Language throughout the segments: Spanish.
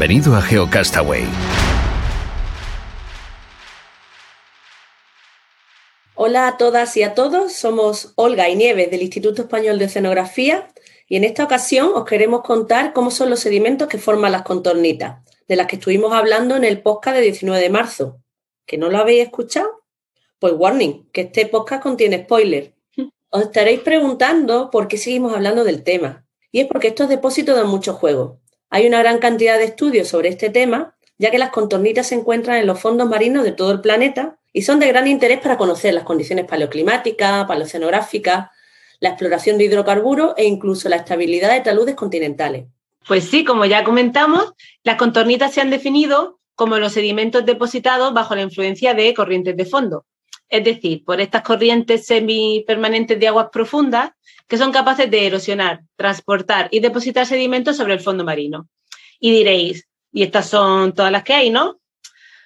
Bienvenido a GeoCastaway. Hola a todas y a todos, somos Olga y Nieves del Instituto Español de Oceanografía y en esta ocasión os queremos contar cómo son los sedimentos que forman las contornitas, de las que estuvimos hablando en el podcast de 19 de marzo. ¿Que no lo habéis escuchado? Pues warning, que este podcast contiene spoiler. Os estaréis preguntando por qué seguimos hablando del tema. Y es porque estos depósitos dan mucho juego. Hay una gran cantidad de estudios sobre este tema, ya que las contornitas se encuentran en los fondos marinos de todo el planeta y son de gran interés para conocer las condiciones paleoclimáticas, paleocenográficas, la exploración de hidrocarburos e incluso la estabilidad de taludes continentales. Pues sí, como ya comentamos, las contornitas se han definido como los sedimentos depositados bajo la influencia de corrientes de fondo, es decir, por estas corrientes semipermanentes de aguas profundas que son capaces de erosionar, transportar y depositar sedimentos sobre el fondo marino. Y diréis, y estas son todas las que hay, ¿no?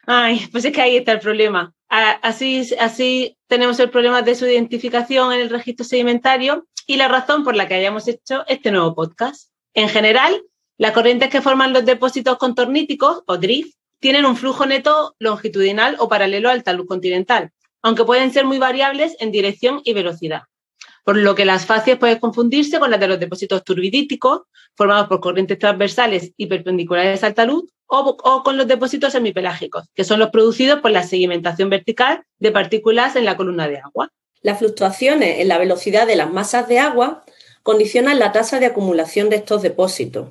Ay, pues es que ahí está el problema. Así, así tenemos el problema de su identificación en el registro sedimentario y la razón por la que hayamos hecho este nuevo podcast. En general, las corrientes que forman los depósitos contorníticos o drift tienen un flujo neto longitudinal o paralelo al talud continental, aunque pueden ser muy variables en dirección y velocidad por lo que las facies pueden confundirse con las de los depósitos turbidíticos, formados por corrientes transversales y perpendiculares al talud, o, con los depósitos semipelágicos, que son los producidos por la sedimentación vertical de partículas en la columna de agua. Las fluctuaciones en la velocidad de las masas de agua condicionan la tasa de acumulación de estos depósitos,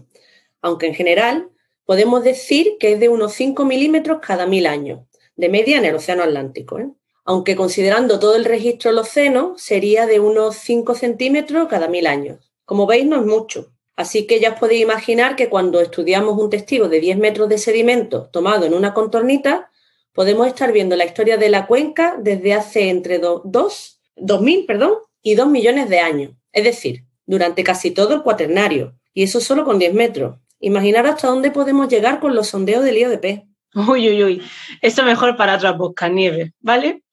aunque en general podemos decir que es de unos 5 milímetros cada mil años, de media en el Océano Atlántico. ¿eh? Aunque considerando todo el registro Holoceno sería de unos 5 centímetros cada mil años. Como veis, no es mucho. Así que ya os podéis imaginar que cuando estudiamos un testigo de 10 metros de sedimento tomado en una contornita, podemos estar viendo la historia de la cuenca desde hace entre 2, 2000 perdón, y 2 millones de años. Es decir, durante casi todo el cuaternario. Y eso solo con 10 metros. Imaginar hasta dónde podemos llegar con los sondeos del IODP. Uy, uy, uy. Eso mejor para otra boca nieve, ¿vale?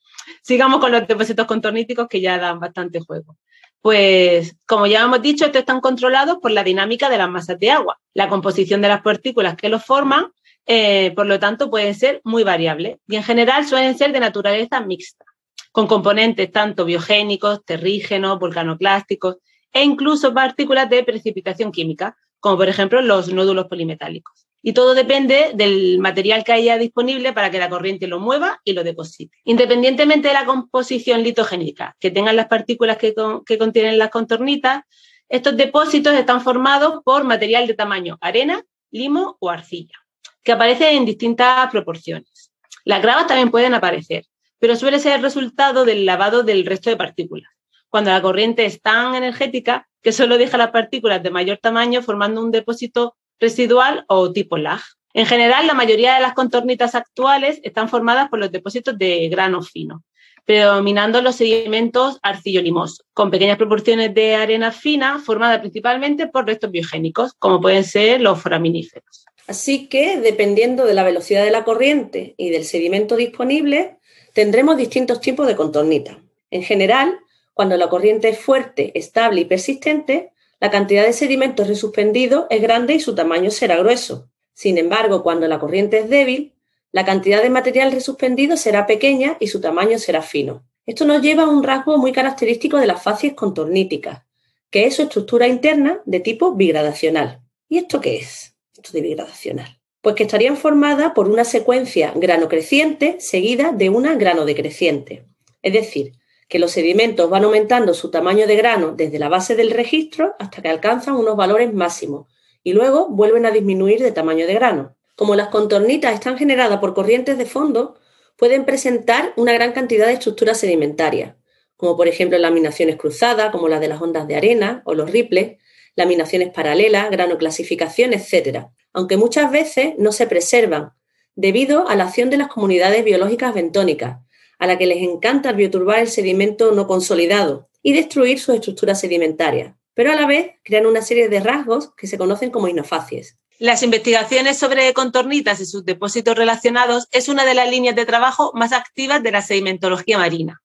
Sigamos con los depósitos contorníticos que ya dan bastante juego. Pues, como ya hemos dicho, estos están controlados por la dinámica de las masas de agua. La composición de las partículas que los forman, eh, por lo tanto, pueden ser muy variables y en general suelen ser de naturaleza mixta, con componentes tanto biogénicos, terrígenos, volcanoclásticos e incluso partículas de precipitación química, como por ejemplo los nódulos polimetálicos y todo depende del material que haya disponible para que la corriente lo mueva y lo deposite. Independientemente de la composición litogénica que tengan las partículas que, contienen las contornitas, estos depósitos están formados por material de tamaño arena, limo o arcilla, que aparece en distintas proporciones. Las gravas también pueden aparecer, pero suele ser el resultado del lavado del resto de partículas, cuando la corriente es tan energética que solo deja las partículas de mayor tamaño formando un depósito residual o tipo lag. En general, la mayoría de las contornitas actuales están formadas por los depósitos de grano fino, predominando los sedimentos arcillo-limosos, con pequeñas proporciones de arena fina formada principalmente por restos biogénicos, como pueden ser los foraminíferos. Así que, dependiendo de la velocidad de la corriente y del sedimento disponible, tendremos distintos tipos de contornitas. En general, cuando la corriente es fuerte, estable y persistente, la cantidad de sedimentos resuspendidos es grande y su tamaño será grueso. Sin embargo, cuando la corriente es débil, la cantidad de material resuspendido será pequeña y su tamaño será fino. Esto nos lleva a un rasgo muy característico de las facies contorníticas, que es su estructura interna de tipo bigradacional. ¿Y esto qué es? Esto de bigradacional. Pues que estarían formadas por una secuencia grano creciente seguida de una grano decreciente. Es decir, que los sedimentos van aumentando su tamaño de grano desde la base del registro hasta que alcanzan unos valores máximos y luego vuelven a disminuir de tamaño de grano. Como las contornitas están generadas por corrientes de fondo, pueden presentar una gran cantidad de estructuras sedimentarias, como por ejemplo laminaciones cruzadas, como las de las ondas de arena o los ripples, laminaciones paralelas, granoclasificación, etc., aunque muchas veces no se preservan debido a la acción de las comunidades biológicas bentónicas, a la que les encanta bioturbar el sedimento no consolidado y destruir sus estructuras sedimentarias, pero a la vez crean una serie de rasgos que se conocen como inofacies. Las investigaciones sobre contornitas y sus depósitos relacionados es una de las líneas de trabajo más activas de la sedimentología marina.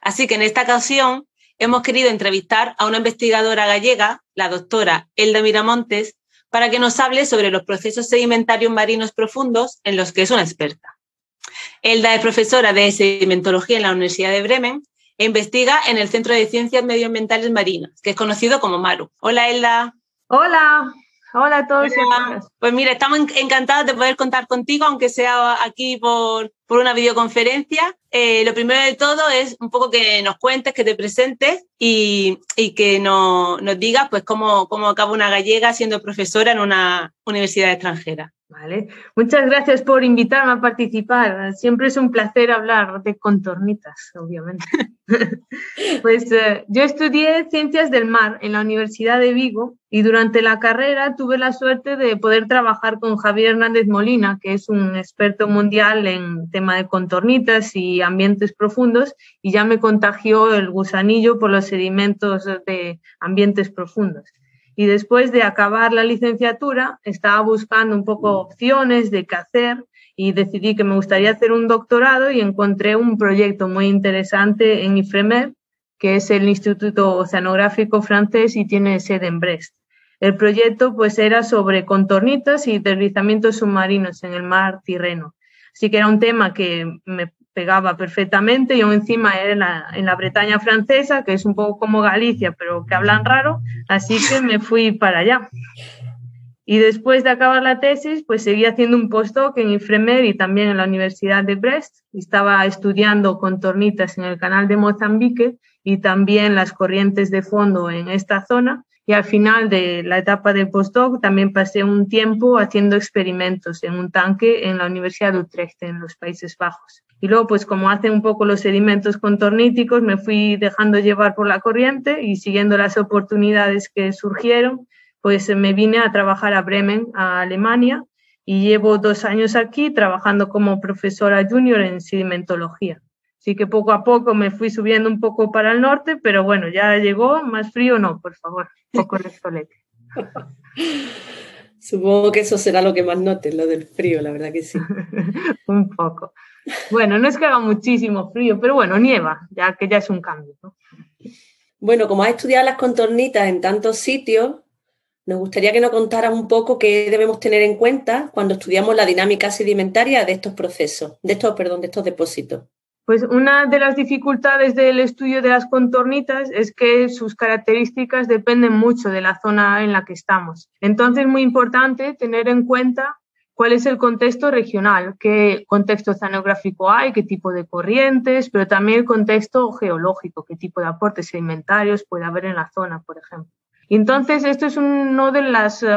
Así que en esta ocasión hemos querido entrevistar a una investigadora gallega, la doctora Elda Miramontes, para que nos hable sobre los procesos sedimentarios marinos profundos en los que es una experta. Elda es profesora de sedimentología en la Universidad de Bremen e investiga en el Centro de Ciencias Medioambientales Marinas, que es conocido como MARU. Hola, Elda. Hola, Hola a todos. Pues mira, estamos encantados de poder contar contigo, aunque sea aquí por, por una videoconferencia. Eh, lo primero de todo es un poco que nos cuentes, que te presentes y, y que nos digas pues cómo, cómo acaba una gallega siendo profesora en una universidad extranjera. Vale, muchas gracias por invitarme a participar. Siempre es un placer hablar de contornitas, obviamente. pues eh, yo estudié ciencias del mar en la Universidad de Vigo y durante la carrera tuve la suerte de poder trabajar con Javier Hernández Molina, que es un experto mundial en tema de contornitas y ambientes profundos, y ya me contagió el gusanillo por los sedimentos de ambientes profundos y después de acabar la licenciatura estaba buscando un poco opciones de qué hacer y decidí que me gustaría hacer un doctorado y encontré un proyecto muy interesante en IFREMER, que es el Instituto Oceanográfico francés y tiene sede en Brest. El proyecto pues era sobre contornitas y deslizamientos submarinos en el mar Tirreno. Así que era un tema que me pegaba perfectamente. Yo encima era en la, en la Bretaña francesa, que es un poco como Galicia, pero que hablan raro, así que me fui para allá. Y después de acabar la tesis, pues seguí haciendo un postdoc en IFREMER y también en la Universidad de Brest. Estaba estudiando contornitas en el canal de Mozambique y también las corrientes de fondo en esta zona y al final de la etapa de postdoc también pasé un tiempo haciendo experimentos en un tanque en la Universidad de Utrecht, en los Países Bajos. Y luego, pues como hacen un poco los sedimentos contorníticos, me fui dejando llevar por la corriente y siguiendo las oportunidades que surgieron, pues me vine a trabajar a Bremen, a Alemania, y llevo dos años aquí trabajando como profesora junior en sedimentología. Así que poco a poco me fui subiendo un poco para el norte, pero bueno, ya llegó, más frío no, por favor, poco solete. Supongo que eso será lo que más notes, lo del frío, la verdad que sí. un poco. Bueno, no es que haga muchísimo frío, pero bueno, nieva, ya que ya es un cambio. Bueno, como has estudiado las contornitas en tantos sitios, nos gustaría que nos contaras un poco qué debemos tener en cuenta cuando estudiamos la dinámica sedimentaria de estos procesos, de estos, perdón, de estos depósitos. Pues una de las dificultades del estudio de las contornitas es que sus características dependen mucho de la zona en la que estamos. Entonces es muy importante tener en cuenta cuál es el contexto regional, qué contexto oceanográfico hay, qué tipo de corrientes, pero también el contexto geológico, qué tipo de aportes sedimentarios puede haber en la zona, por ejemplo. Entonces, esto es una de las eh,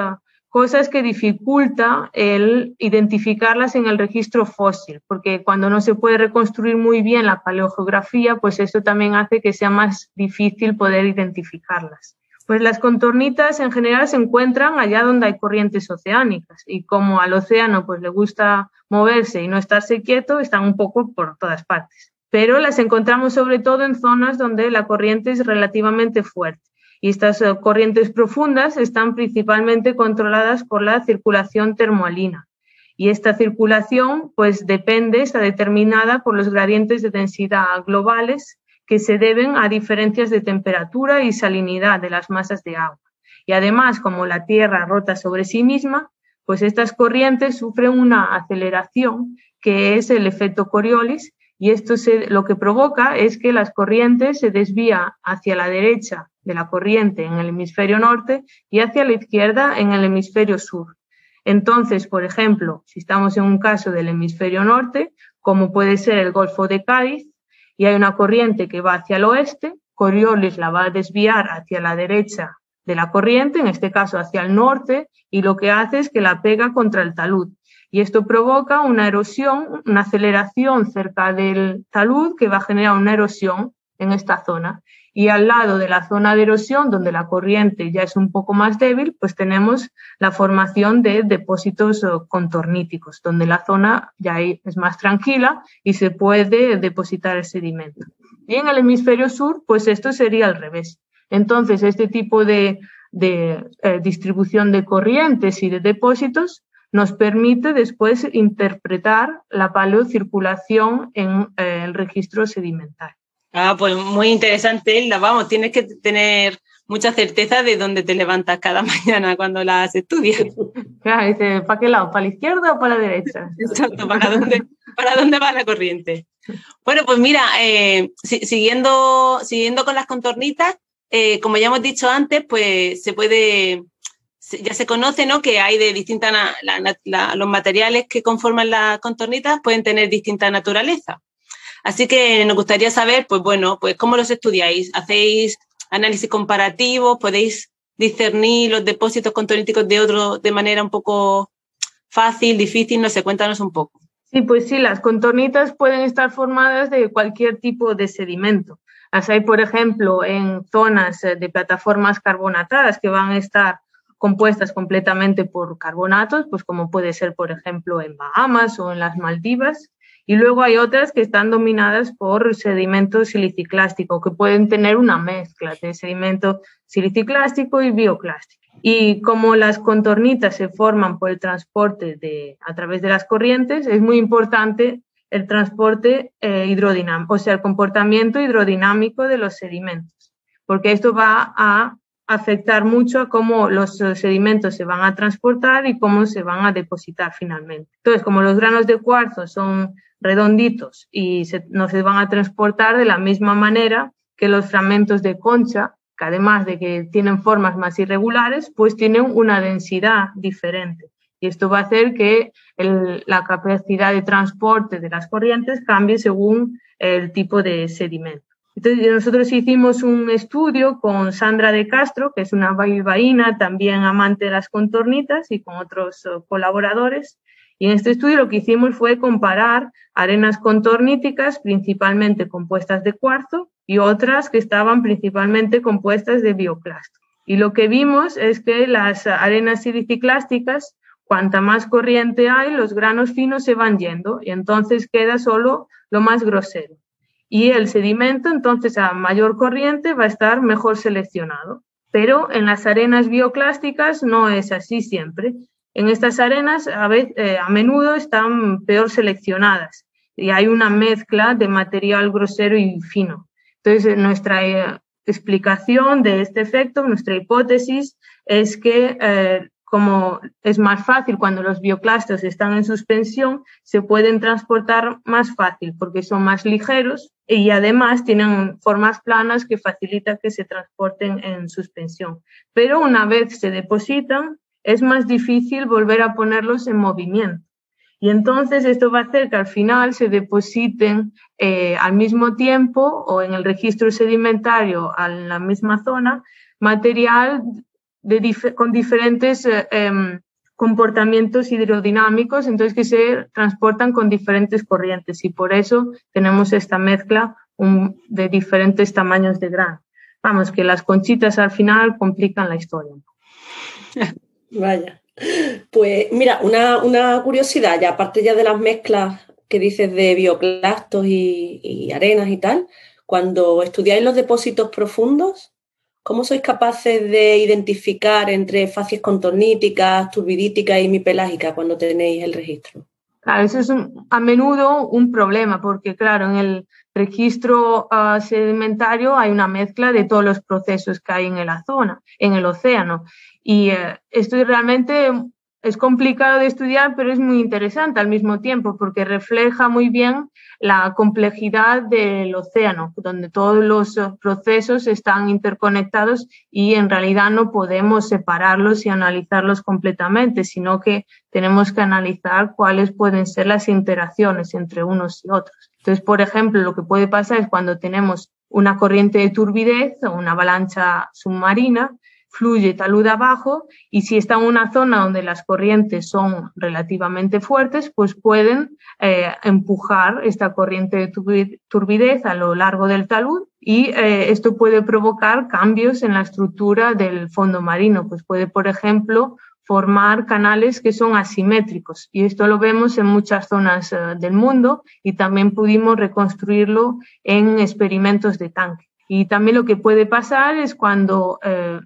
cosas que dificulta el identificarlas en el registro fósil, porque cuando no se puede reconstruir muy bien la paleogeografía, pues esto también hace que sea más difícil poder identificarlas. Pues las contornitas en general se encuentran allá donde hay corrientes oceánicas y como al océano pues le gusta moverse y no estarse quieto, están un poco por todas partes. Pero las encontramos sobre todo en zonas donde la corriente es relativamente fuerte y estas eh, corrientes profundas están principalmente controladas por la circulación termoalina. Y esta circulación, pues depende, está determinada por los gradientes de densidad globales que se deben a diferencias de temperatura y salinidad de las masas de agua. Y además, como la Tierra rota sobre sí misma, pues estas corrientes sufren una aceleración que es el efecto Coriolis y esto lo que provoca es que las corrientes se desvían hacia la derecha de la corriente en el hemisferio norte y hacia la izquierda en el hemisferio sur. Entonces, por ejemplo, si estamos en un caso del hemisferio norte, como puede ser el Golfo de Cádiz, y hay una corriente que va hacia el oeste, Coriolis la va a desviar hacia la derecha de la corriente, en este caso hacia el norte, y lo que hace es que la pega contra el talud y esto provoca una erosión, una aceleración cerca del talud que va a generar una erosión en esta zona. Y al lado de la zona de erosión, donde la corriente ya es un poco más débil, pues tenemos la formación de depósitos contorníticos, donde la zona ya es más tranquila y se puede depositar el sedimento. Y en el hemisferio sur, pues esto sería al revés. Entonces, este tipo de, eh, distribución de corrientes y de depósitos nos permite después interpretar la paleocirculación en eh, el registro sedimentario. Ah, pues muy interesante, Hilda. Vamos, tienes que tener mucha certeza de dónde te levantas cada mañana cuando las estudias. Claro, dice, ¿para qué lado? ¿Para la izquierda o para la derecha? Exacto, ¿para dónde, para dónde va la corriente? Bueno, pues mira, eh, siguiendo, siguiendo con las contornitas, eh, como ya hemos dicho antes, pues se puede, ya se conoce, ¿no? Que hay de distintas, los materiales que conforman las contornitas pueden tener distinta naturaleza. Así que nos gustaría saber, pues bueno, pues cómo los estudiáis. ¿Hacéis análisis comparativo? ¿Podéis discernir los depósitos contorníticos de otro de manera un poco fácil, difícil? No sé, cuéntanos un poco. Sí, pues sí, las contornitas pueden estar formadas de cualquier tipo de sedimento. Las hay, por ejemplo, en zonas de plataformas carbonatadas que van a estar compuestas completamente por carbonatos, pues como puede ser, por ejemplo, en Bahamas o en las Maldivas. Y luego hay otras que están dominadas por sedimento siliciclástico, que pueden tener una mezcla de sedimento siliciclástico y bioclástico. Y como las contornitas se forman por el transporte de, a través de las corrientes, es muy importante el transporte eh, hidrodinámico, o sea, el comportamiento hidrodinámico de los sedimentos, porque esto va a afectar mucho a cómo los sedimentos se van a transportar y cómo se van a depositar finalmente. Entonces, como los granos de cuarzo son redonditos y no se van a transportar de la misma manera que los fragmentos de concha, que además de que tienen formas más irregulares, pues tienen una densidad diferente. Y esto va a hacer que la capacidad de transporte de las corrientes cambie según el tipo de sedimento. Entonces, nosotros hicimos un estudio con Sandra de Castro, que es una bilbaína, también amante de las contornitas, y con otros eh, colaboradores. Y en este estudio lo que hicimos fue comparar arenas contorníticas, principalmente compuestas de cuarzo, y otras que estaban principalmente compuestas de bioclasto. Y lo que vimos es que las arenas siliciclásticas Cuanta más corriente hay, los granos finos se van yendo y entonces queda solo lo más grosero. Y el sedimento, entonces, a mayor corriente va a estar mejor seleccionado. Pero en las arenas bioclásticas no es así siempre. En estas arenas a, eh, a menudo están peor seleccionadas y hay una mezcla de material grosero y fino. Entonces, nuestra eh, explicación de este efecto, nuestra hipótesis es que eh, como es más fácil cuando los bioclastos están en suspensión, se pueden transportar más fácil porque son más ligeros y además tienen formas planas que facilitan que se transporten en suspensión. Pero una vez se depositan, es más difícil volver a ponerlos en movimiento. Y entonces esto va a hacer que al final se depositen eh, al mismo tiempo o en el registro sedimentario en la misma zona material con diferentes eh, em, comportamientos hidrodinámicos, entonces que se transportan con diferentes corrientes y por eso tenemos esta mezcla de diferentes tamaños de grano. Vamos, que las conchitas al final complican la historia. Vaya. Pues mira, una, curiosidad, ya aparte ya de las mezclas que dices de bioclastos y, arenas y tal, cuando estudiáis los depósitos profundos, ¿Cómo sois capaces de identificar entre facies contorníticas, turbidíticas y mipelágicas cuando tenéis el registro? Claro, eso es a menudo un problema porque, claro, en el registro ah, sedimentario hay una mezcla de todos los procesos que hay en la zona, en el océano. Y eh, esto realmente es complicado de estudiar, pero es muy interesante al mismo tiempo porque refleja muy bien la complejidad del océano, donde todos los procesos están interconectados y en realidad no podemos separarlos y analizarlos completamente, sino que tenemos que analizar cuáles pueden ser las interacciones entre unos y otros. Entonces, por ejemplo, lo que puede pasar es cuando tenemos una corriente de turbidez o una avalancha submarina, fluye talud abajo y si está en una zona donde las corrientes son relativamente fuertes, pues pueden eh, empujar esta corriente de turbidez a lo largo del talud y eh, esto puede provocar cambios en la estructura del fondo marino. Pues puede, por ejemplo, formar canales que son asimétricos y esto lo vemos en muchas zonas eh, del mundo y también pudimos reconstruirlo en experimentos de tanque. Y también lo que puede pasar es cuando eh,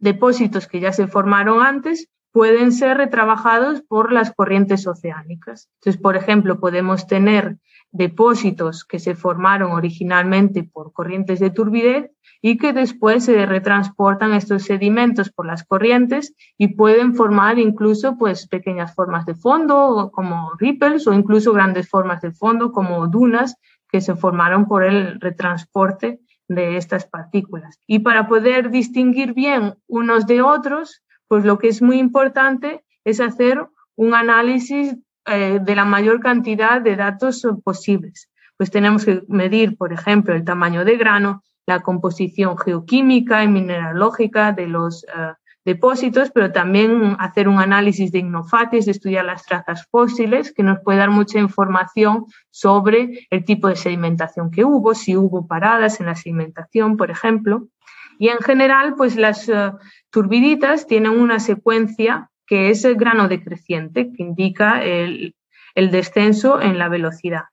depósitos que ya se formaron antes pueden ser retrabajados por las corrientes oceánicas. Entonces, por ejemplo, podemos tener depósitos que se formaron originalmente por corrientes de turbidez y que después se retransportan estos sedimentos por las corrientes y pueden formar incluso pues pequeñas formas de fondo como ripples o incluso grandes formas de fondo como dunas que se formaron por el retransporte de estas partículas. Y para poder distinguir bien unos de otros, pues lo que es muy importante es hacer un análisis eh, de la mayor cantidad de datos posibles. Pues tenemos que medir, por ejemplo, el tamaño de grano, la composición geoquímica y mineralógica de los eh, depósitos, pero también hacer un análisis de ignofatis, estudiar las trazas fósiles, que nos puede dar mucha información sobre el tipo de sedimentación que hubo, si hubo paradas en la sedimentación, por ejemplo. Y en general, pues las eh, turbiditas tienen una secuencia que es el grano decreciente, que indica el descenso en la velocidad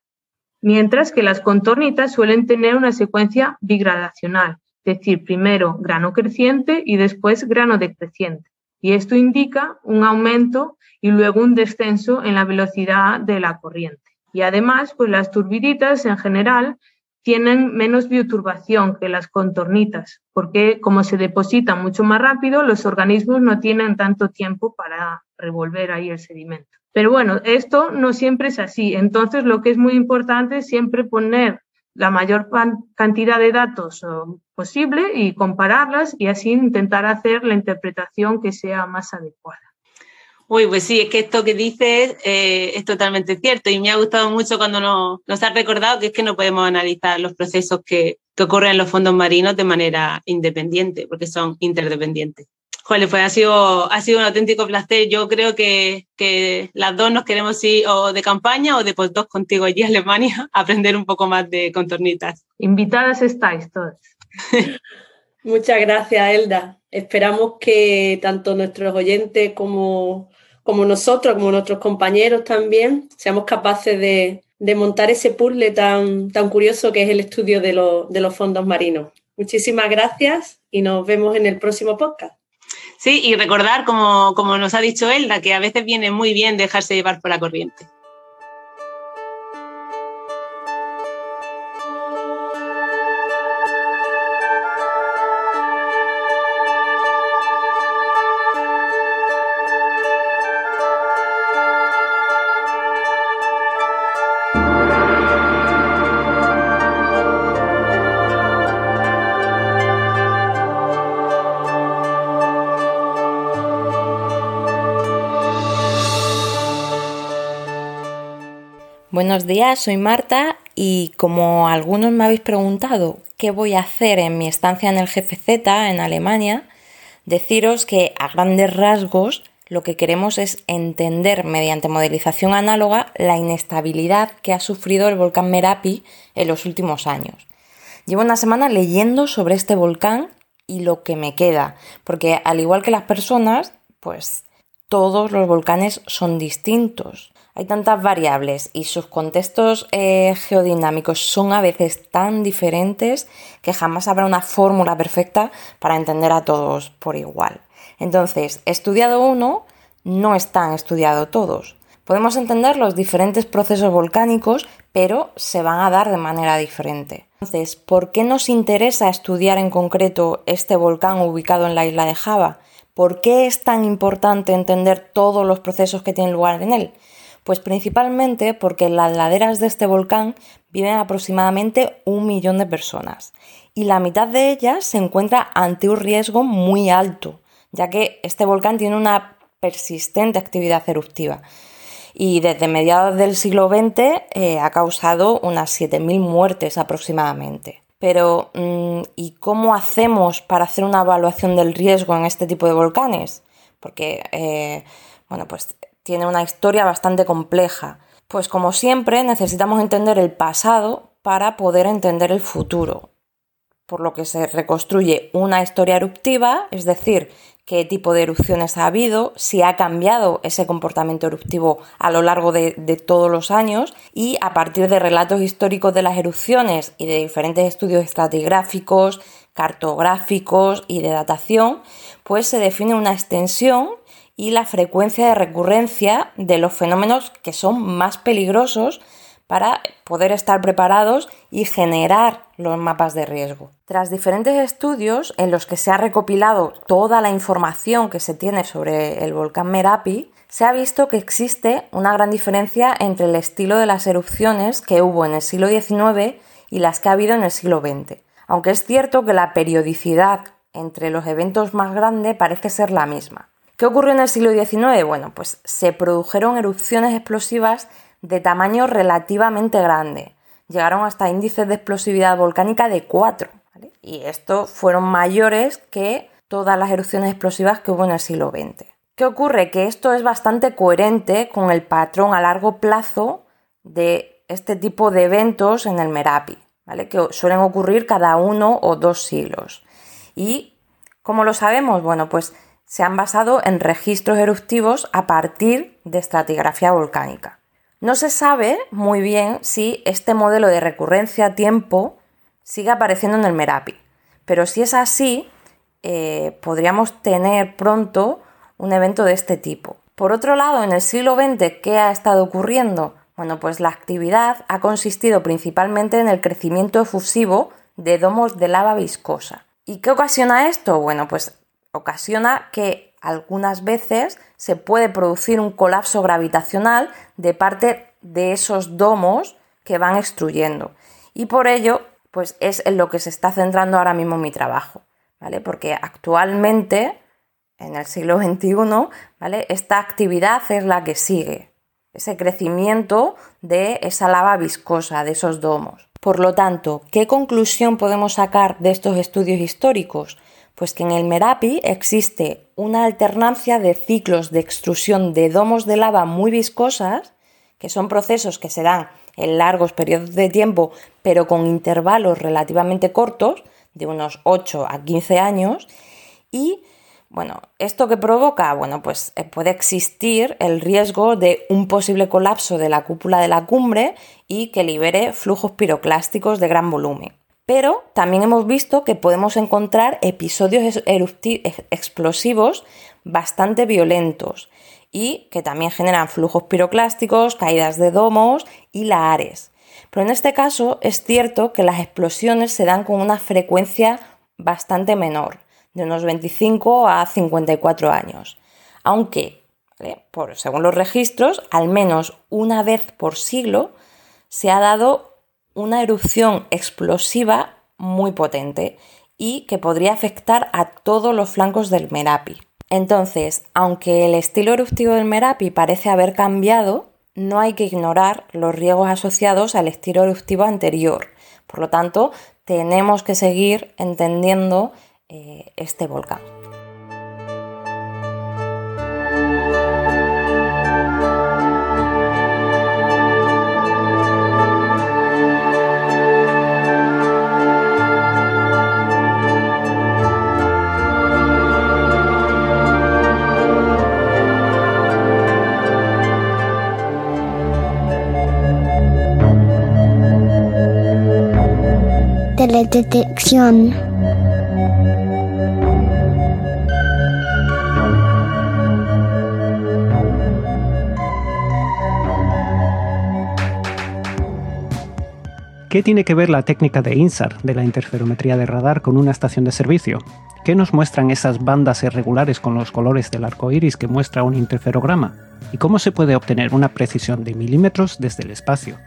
mientras que las contornitas suelen tener una secuencia bigradacional, es decir, primero grano creciente y después grano decreciente. Y esto indica un aumento y luego un descenso en la velocidad de la corriente. Y además, pues las turbiditas en general tienen menos bioturbación que las contornitas, porque como se depositan mucho más rápido, los organismos no tienen tanto tiempo para revolver ahí el sedimento. Pero bueno, esto no siempre es así. Entonces, lo que es muy importante es siempre poner la mayor cantidad de datos posible y compararlas y así intentar hacer la interpretación que sea más adecuada. Uy, pues sí, es que esto que dices eh, es totalmente cierto y me ha gustado mucho cuando nos, nos has recordado que es que no podemos analizar los procesos que, que ocurren en los fondos marinos de manera independiente, porque son interdependientes. Joder, pues ha sido, ha sido un auténtico placer. Yo creo que, que las dos nos queremos ir o de campaña o de dos contigo allí a Alemania a aprender un poco más de contornitas. Invitadas estáis todas. Muchas gracias, Elda. Esperamos que tanto nuestros oyentes como, como nosotros, como nuestros compañeros también, seamos capaces de, de montar ese puzzle tan, tan curioso que es el estudio de, de los fondos marinos. Muchísimas gracias y nos vemos en el próximo podcast. Sí, y recordar, como, como nos ha dicho Elda, que a veces viene muy bien dejarse llevar por la corriente. Buenos días, soy Marta y como algunos me habéis preguntado qué voy a hacer en mi estancia en el GFZ en Alemania, deciros que a grandes rasgos lo que queremos es entender mediante modelización análoga la inestabilidad que ha sufrido el volcán Merapi en los últimos años. Llevo una semana leyendo sobre este volcán y lo que me queda, porque al igual que las personas, pues todos los volcanes son distintos. Hay tantas variables y sus contextos eh, geodinámicos son a veces tan diferentes que jamás habrá una fórmula perfecta para entender a todos por igual. Entonces, estudiado uno, no están estudiados todos. Podemos entender los diferentes procesos volcánicos, pero se van a dar de manera diferente. Entonces, ¿por qué nos interesa estudiar en concreto este volcán ubicado en la isla de Java? ¿Por qué es tan importante entender todos los procesos que tienen lugar en él? Pues principalmente porque en las laderas de este volcán viven aproximadamente un millón de personas y la mitad de ellas se encuentra ante un riesgo muy alto, ya que este volcán tiene una persistente actividad eruptiva y desde mediados del siglo XX eh, ha causado unas 7.000 muertes aproximadamente. Pero, mm, ¿y cómo hacemos para hacer una evaluación del riesgo en este tipo de volcanes? Porque, eh, bueno, pues tiene una historia bastante compleja. Pues como siempre, necesitamos entender el pasado para poder entender el futuro. Por lo que se reconstruye una historia eruptiva, es decir, qué tipo de erupciones ha habido, si ha cambiado ese comportamiento eruptivo a lo largo de, todos los años y a partir de relatos históricos de las erupciones y de diferentes estudios estratigráficos, cartográficos y de datación, pues se define una extensión y la frecuencia de recurrencia de los fenómenos que son más peligrosos para poder estar preparados y generar los mapas de riesgo. Tras diferentes estudios en los que se ha recopilado toda la información que se tiene sobre el volcán Merapi, se ha visto que existe una gran diferencia entre el estilo de las erupciones que hubo en el siglo XIX y las que ha habido en el siglo XX. Aunque es cierto que la periodicidad entre los eventos más grandes parece ser la misma. ¿Qué ocurrió en el siglo XIX? Bueno, pues se produjeron erupciones explosivas de tamaño relativamente grande. Llegaron hasta índices de explosividad volcánica de 4. Y estos fueron mayores que todas las erupciones explosivas que hubo en el siglo XX. ¿Qué ocurre? Que esto es bastante coherente con el patrón a largo plazo de este tipo de eventos en el Merapi, ¿vale? que suelen ocurrir cada uno o dos siglos. ¿Y cómo lo sabemos? Bueno, pues se han basado en registros eruptivos a partir de estratigrafía volcánica. No se sabe muy bien si este modelo de recurrencia a tiempo sigue apareciendo en el Merapi, pero si es así, eh, podríamos tener pronto un evento de este tipo. Por otro lado, en el siglo XX, ¿qué ha estado ocurriendo? Bueno, pues la actividad ha consistido principalmente en el crecimiento efusivo de domos de lava viscosa. ¿Y qué ocasiona esto? Bueno, pues ocasiona que algunas veces se puede producir un colapso gravitacional de parte de esos domos que van extruyendo. Y por ello, pues es en lo que se está centrando ahora mismo mi trabajo, ¿vale? Porque actualmente, en el siglo XXI, ¿vale? Esta actividad es la que sigue, ese crecimiento de esa lava viscosa, de esos domos. Por lo tanto, ¿qué conclusión podemos sacar de estos estudios históricos? Pues que en el Merapi existe una alternancia de ciclos de extrusión de domos de lava muy viscosas, que son procesos que se dan en largos periodos de tiempo, pero con intervalos relativamente cortos, de unos 8 a 15 años, y bueno, ¿esto que provoca? Bueno, pues eh, puede existir el riesgo de un posible colapso de la cúpula de la cumbre y que libere flujos piroclásticos de gran volumen. Pero también hemos visto que podemos encontrar episodios explosivos bastante violentos y que también generan flujos piroclásticos, caídas de domos y lahares. Pero en este caso es cierto que las explosiones se dan con una frecuencia bastante menor, de unos 25 a 54 años. Aunque, según los registros, al menos una vez por siglo se ha dado una erupción explosiva muy potente y que podría afectar a todos los flancos del Merapi. Entonces, aunque el estilo eruptivo del Merapi parece haber cambiado, no hay que ignorar los riesgos asociados al estilo eruptivo anterior. Por lo tanto, tenemos que seguir entendiendo eh, este volcán. Teledetección. ¿Qué tiene que ver la técnica de INSAR, de la interferometría de radar, con una estación de servicio? ¿Qué nos muestran esas bandas irregulares con los colores del arco iris que muestra un interferograma? ¿Y cómo se puede obtener una precisión de milímetros desde el espacio?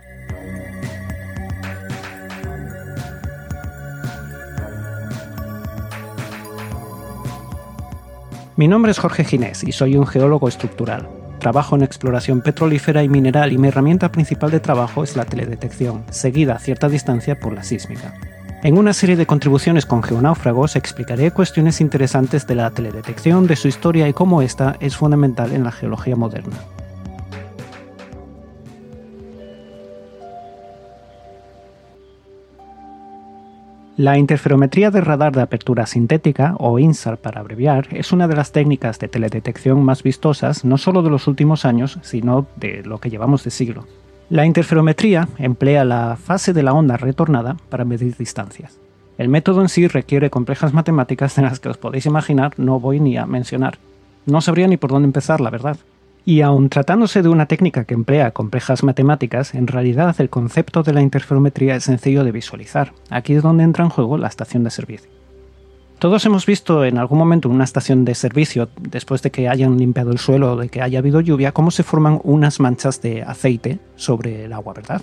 Mi nombre es Jorge Ginés y soy un geólogo estructural. Trabajo en exploración petrolífera y mineral y mi herramienta principal de trabajo es la teledetección, seguida a cierta distancia por la sísmica. En una serie de contribuciones con geonáufragos explicaré cuestiones interesantes de la teledetección, de su historia y cómo esta es fundamental en la geología moderna. La interferometría de radar de apertura sintética, o INSAR para abreviar, es una de las técnicas de teledetección más vistosas no solo de los últimos años, sino de lo que llevamos de siglo. La interferometría emplea la fase de la onda retornada para medir distancias. El método en sí requiere complejas matemáticas de las que os podéis imaginar no voy ni a mencionar. No sabría ni por dónde empezar, la verdad. Y aun tratándose de una técnica que emplea complejas matemáticas, en realidad el concepto de la interferometría es sencillo de visualizar. Aquí es donde entra en juego la estación de servicio. Todos hemos visto en algún momento una estación de servicio, después de que hayan limpiado el suelo o de que haya habido lluvia, cómo se forman unas manchas de aceite sobre el agua, ¿verdad?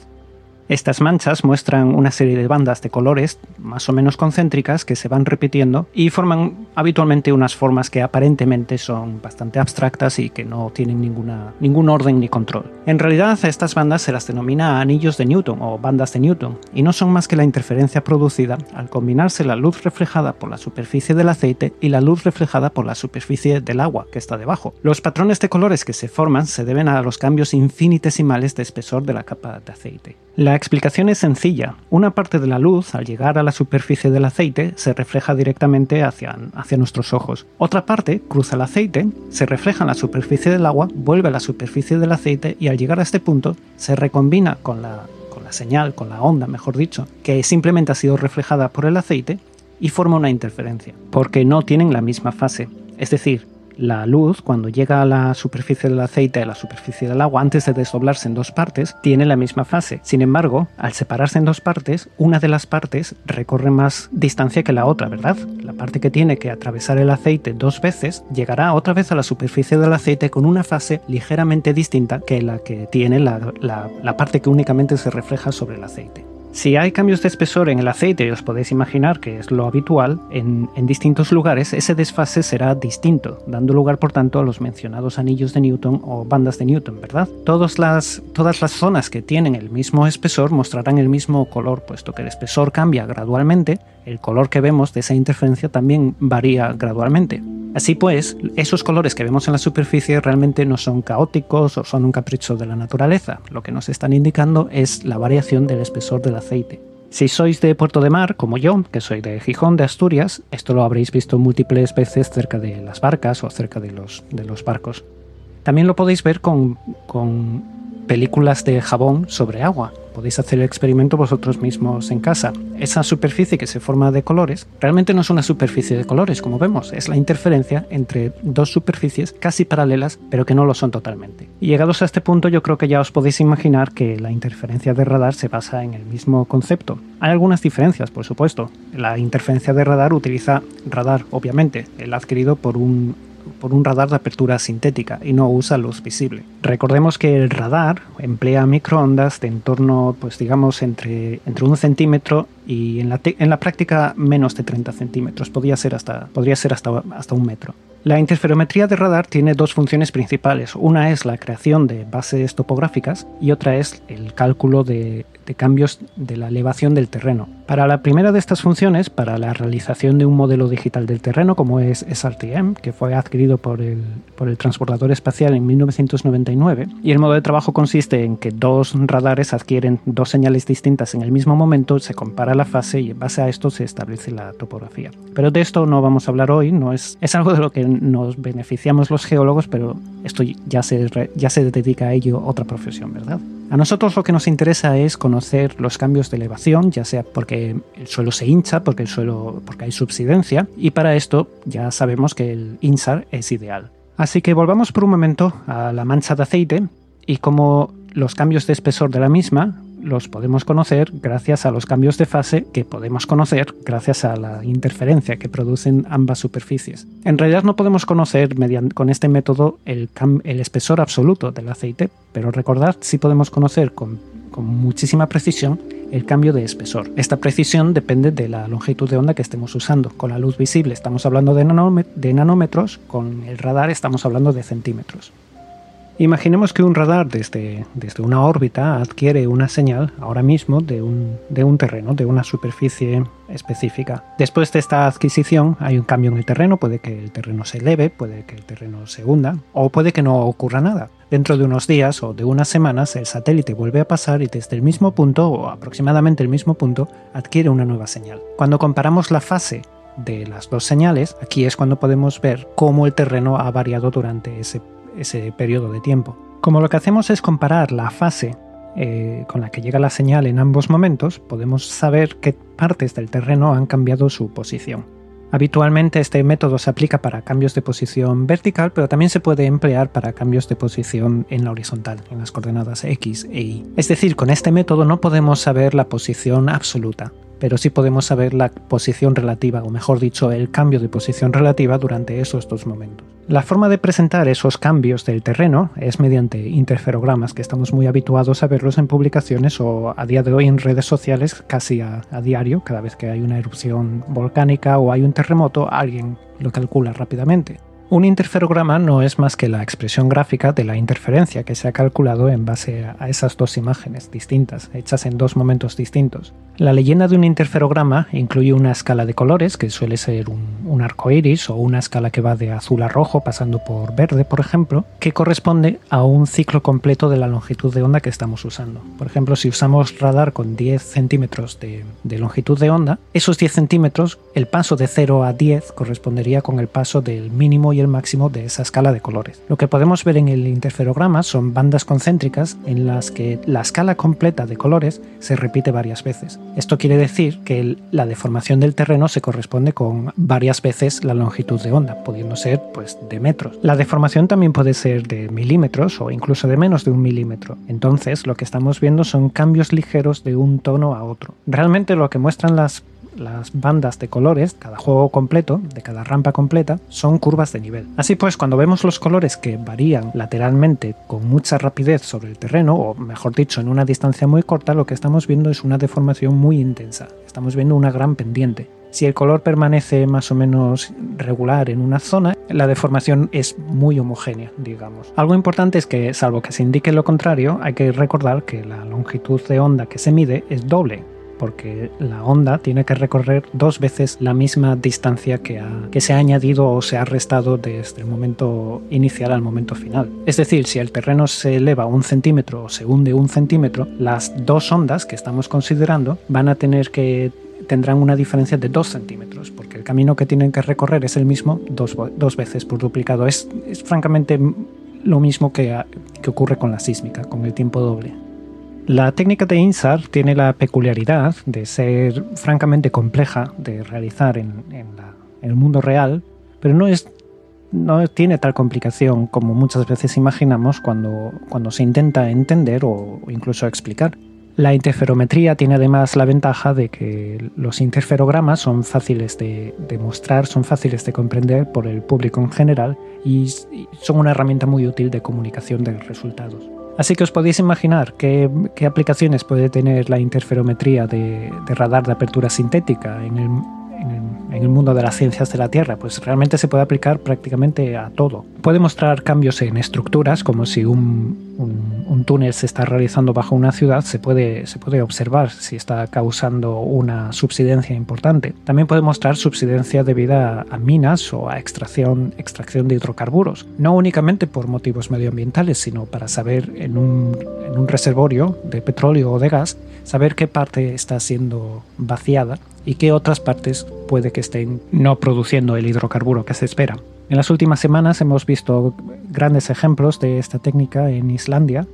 Estas manchas muestran una serie de bandas de colores más o menos concéntricas que se van repitiendo y forman habitualmente unas formas que aparentemente son bastante abstractas y que no tienen ninguna, ningún orden ni control. En realidad estas bandas se las denomina anillos de Newton o bandas de Newton y no son más que la interferencia producida al combinarse la luz reflejada por la superficie del aceite y la luz reflejada por la superficie del agua que está debajo. Los patrones de colores que se forman se deben a los cambios infinitesimales de espesor de la capa de aceite. La explicación es sencilla. Una parte de la luz, al llegar a la superficie del aceite, se refleja directamente hacia, hacia nuestros ojos. Otra parte cruza el aceite, se refleja en la superficie del agua, vuelve a la superficie del aceite y al llegar a este punto se recombina con la, con la señal, con la onda, mejor dicho, que simplemente ha sido reflejada por el aceite y forma una interferencia, porque no tienen la misma fase. Es decir, la luz, cuando llega a la superficie del aceite, a la superficie del agua, antes de desdoblarse en dos partes, tiene la misma fase. Sin embargo, al separarse en dos partes, una de las partes recorre más distancia que la otra, ¿verdad? La parte que tiene que atravesar el aceite dos veces llegará otra vez a la superficie del aceite con una fase ligeramente distinta que la que tiene la, la parte que únicamente se refleja sobre el aceite. Si hay cambios de espesor en el aceite, os podéis imaginar que es lo habitual, en, distintos lugares ese desfase será distinto, dando lugar por tanto a los mencionados anillos de Newton o bandas de Newton, ¿verdad? Todas las, todas las zonas que tienen el mismo espesor mostrarán el mismo color, puesto que el espesor cambia gradualmente, el color que vemos de esa interferencia también varía gradualmente. Así pues, esos colores que vemos en la superficie realmente no son caóticos o son un capricho de la naturaleza. Lo que nos están indicando es la variación del espesor del aceite. Si sois de Puerto de Mar, como yo, que soy de Gijón, de Asturias, esto lo habréis visto múltiples veces cerca de las barcas o cerca de los, de los barcos. También lo podéis ver con, con películas de jabón sobre agua. Podéis hacer el experimento vosotros mismos en casa. Esa superficie que se forma de colores realmente no es una superficie de colores, como vemos, es la interferencia entre dos superficies casi paralelas, pero que no lo son totalmente. Y llegados a este punto, yo creo que ya os podéis imaginar que la interferencia de radar se basa en el mismo concepto. Hay algunas diferencias, por supuesto. La interferencia de radar utiliza radar, obviamente, el adquirido por un por un radar de apertura sintética y no usa luz visible. Recordemos que el radar emplea microondas de entorno, pues digamos, entre, entre un centímetro y en la, en la práctica menos de 30 centímetros, podría ser hasta, podría ser hasta, hasta un metro. La interferometría de radar tiene dos funciones principales. Una es la creación de bases topográficas y otra es el cálculo de, cambios de la elevación del terreno. Para la primera de estas funciones, para la realización de un modelo digital del terreno como es SRTM, que fue adquirido por el, por el Transportador Espacial en 1999, y el modo de trabajo consiste en que dos radares adquieren dos señales distintas en el mismo momento, se compara la fase y en base a esto se establece la topografía. Pero de esto no vamos a hablar hoy, no es, es algo de lo que nos beneficiamos los geólogos, pero esto ya se, ya se dedica a ello otra profesión, ¿verdad? A nosotros lo que nos interesa es conocer los cambios de elevación, ya sea porque el suelo se hincha, porque, el suelo, porque hay subsidencia, y para esto ya sabemos que el INSAR es ideal. Así que volvamos por un momento a la mancha de aceite y cómo los cambios de espesor de la misma los podemos conocer gracias a los cambios de fase que podemos conocer gracias a la interferencia que producen ambas superficies. En realidad no podemos conocer con este método el, espesor absoluto del aceite, pero recordad si podemos conocer con, muchísima precisión el cambio de espesor. Esta precisión depende de la longitud de onda que estemos usando. Con la luz visible estamos hablando de nanómetros, con el radar estamos hablando de centímetros. Imaginemos que un radar desde, desde una órbita adquiere una señal ahora mismo de un, de un terreno, de una superficie específica. Después de esta adquisición hay un cambio en el terreno, puede que el terreno se eleve, puede que el terreno se hunda o puede que no ocurra nada. Dentro de unos días o de unas semanas el satélite vuelve a pasar y desde el mismo punto o aproximadamente el mismo punto adquiere una nueva señal. Cuando comparamos la fase de las dos señales, aquí es cuando podemos ver cómo el terreno ha variado durante ese ese periodo de tiempo. Como lo que hacemos es comparar la fase eh, con la que llega la señal en ambos momentos, podemos saber qué partes del terreno han cambiado su posición. Habitualmente este método se aplica para cambios de posición vertical, pero también se puede emplear para cambios de posición en la horizontal, en las coordenadas x e y. Es decir, con este método no podemos saber la posición absoluta, pero sí podemos saber la posición relativa, o mejor dicho, el cambio de posición relativa durante esos dos momentos. La forma de presentar esos cambios del terreno es mediante interferogramas, que estamos muy habituados a verlos en publicaciones o a día de hoy en redes sociales casi a, diario. Cada vez que hay una erupción volcánica o hay un terremoto, alguien lo calcula rápidamente. Un interferograma no es más que la expresión gráfica de la interferencia que se ha calculado en base a esas dos imágenes distintas, hechas en dos momentos distintos. La leyenda de un interferograma incluye una escala de colores, que suele ser un, arco iris o una escala que va de azul a rojo pasando por verde, por ejemplo, que corresponde a un ciclo completo de la longitud de onda que estamos usando. Por ejemplo, si usamos radar con 10 centímetros de, longitud de onda, esos 10 centímetros, el paso de 0 a 10 correspondería con el paso del mínimo el máximo de esa escala de colores. Lo que podemos ver en el interferograma son bandas concéntricas en las que la escala completa de colores se repite varias veces. Esto quiere decir que la deformación del terreno se corresponde con varias veces la longitud de onda, pudiendo ser pues de metros. La deformación también puede ser de milímetros o incluso de menos de un milímetro. Entonces lo que estamos viendo son cambios ligeros de un tono a otro. Realmente lo que muestran las las bandas de colores, cada juego completo, de cada rampa completa, son curvas de nivel. Así pues, cuando vemos los colores que varían lateralmente con mucha rapidez sobre el terreno, o mejor dicho, en una distancia muy corta, lo que estamos viendo es una deformación muy intensa. Estamos viendo una gran pendiente. Si el color permanece más o menos regular en una zona, la deformación es muy homogénea, digamos. Algo importante es que, salvo que se indique lo contrario, hay que recordar que la longitud de onda que se mide es doble porque la onda tiene que recorrer dos veces la misma distancia que, se ha añadido o se ha restado desde el momento inicial al momento final. Es decir, si el terreno se eleva un centímetro o se hunde un centímetro, las dos ondas que estamos considerando van a tener que tendrán una diferencia de dos centímetros, porque el camino que tienen que recorrer es el mismo dos, veces por duplicado. Es, francamente lo mismo que ocurre con la sísmica, con el tiempo doble. La técnica de INSAR tiene la peculiaridad de ser francamente compleja de realizar en, el mundo real, pero no, es, no tiene tal complicación como muchas veces imaginamos cuando, cuando se intenta entender o, incluso explicar. La interferometría tiene además la ventaja de que los interferogramas son fáciles de, de, mostrar, son fáciles de comprender por el público en general y son una herramienta muy útil de comunicación de resultados. Así que os podéis imaginar qué, aplicaciones puede tener la interferometría de, de radar de apertura sintética en el, en el mundo de las ciencias de la Tierra, pues realmente se puede aplicar prácticamente a todo. Puede mostrar cambios en estructuras, como si un, túnel se está realizando bajo una ciudad, se puede, se puede observar si está causando una subsidencia importante. También puede mostrar subsidencia debido a minas o a extracción, extracción de hidrocarburos, no únicamente por motivos medioambientales, sino para saber en un, en un reservorio de petróleo o de gas, saber qué parte está siendo vaciada y qué otras partes puede que estén no produciendo el hidrocarburo que se espera. En las últimas semanas hemos visto grandes ejemplos de esta técnica en Islandia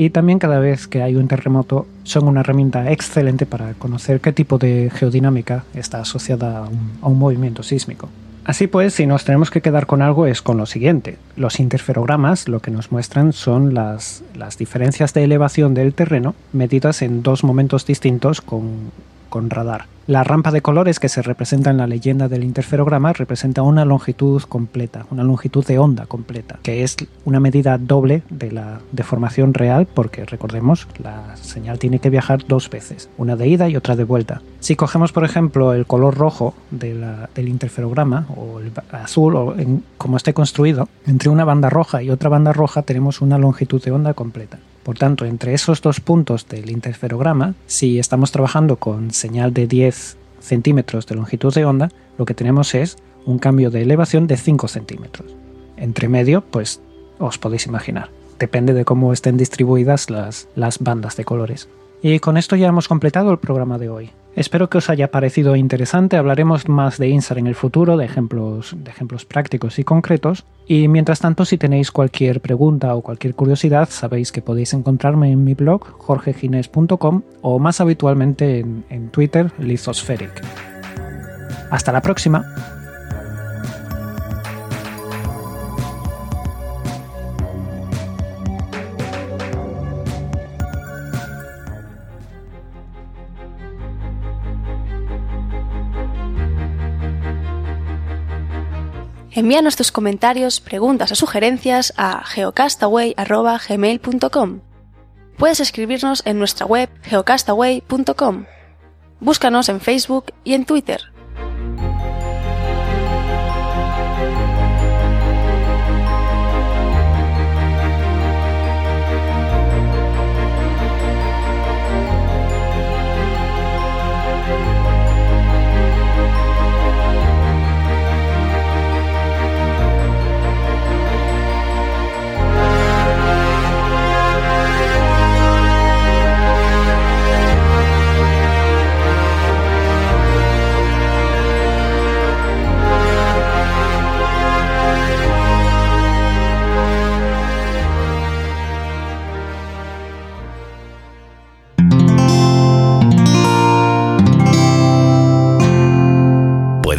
y también cada vez que hay un terremoto son una herramienta excelente para conocer qué tipo de geodinámica está asociada a un, movimiento sísmico. Así pues, si nos tenemos que quedar con algo es con lo siguiente. Los interferogramas lo que nos muestran son las, las diferencias de elevación del terreno medidas en dos momentos distintos con, con radar. La rampa de colores que se representa en la leyenda del interferograma representa una longitud completa, una longitud de onda completa, que es una medida doble de la deformación real porque recordemos, la señal tiene que viajar dos veces, una de ida y otra de vuelta. Si cogemos por ejemplo el color rojo del interferograma o el azul o como esté construido, entre una banda roja y otra banda roja tenemos una longitud de onda completa. Por tanto, entre esos dos puntos del interferograma, si estamos trabajando con señal de 10 centímetros de longitud de onda, lo que tenemos es un cambio de elevación de 5 centímetros. Entre medio, pues os podéis imaginar. Depende de cómo estén distribuidas las, las bandas de colores. Y con esto ya hemos completado el programa de hoy. Espero que os haya parecido interesante. Hablaremos más de INSAR en el futuro, de ejemplos, de ejemplos prácticos y concretos. Y mientras tanto, si tenéis cualquier pregunta o cualquier curiosidad, sabéis que podéis encontrarme en mi blog jorgegines.com o más habitualmente en, en Twitter, Lithospheric. Hasta la próxima. Envíanos tus comentarios, preguntas o sugerencias a geocastaway.gmail.com. Puedes escribirnos en nuestra web geocastaway.com. Búscanos en Facebook y en Twitter.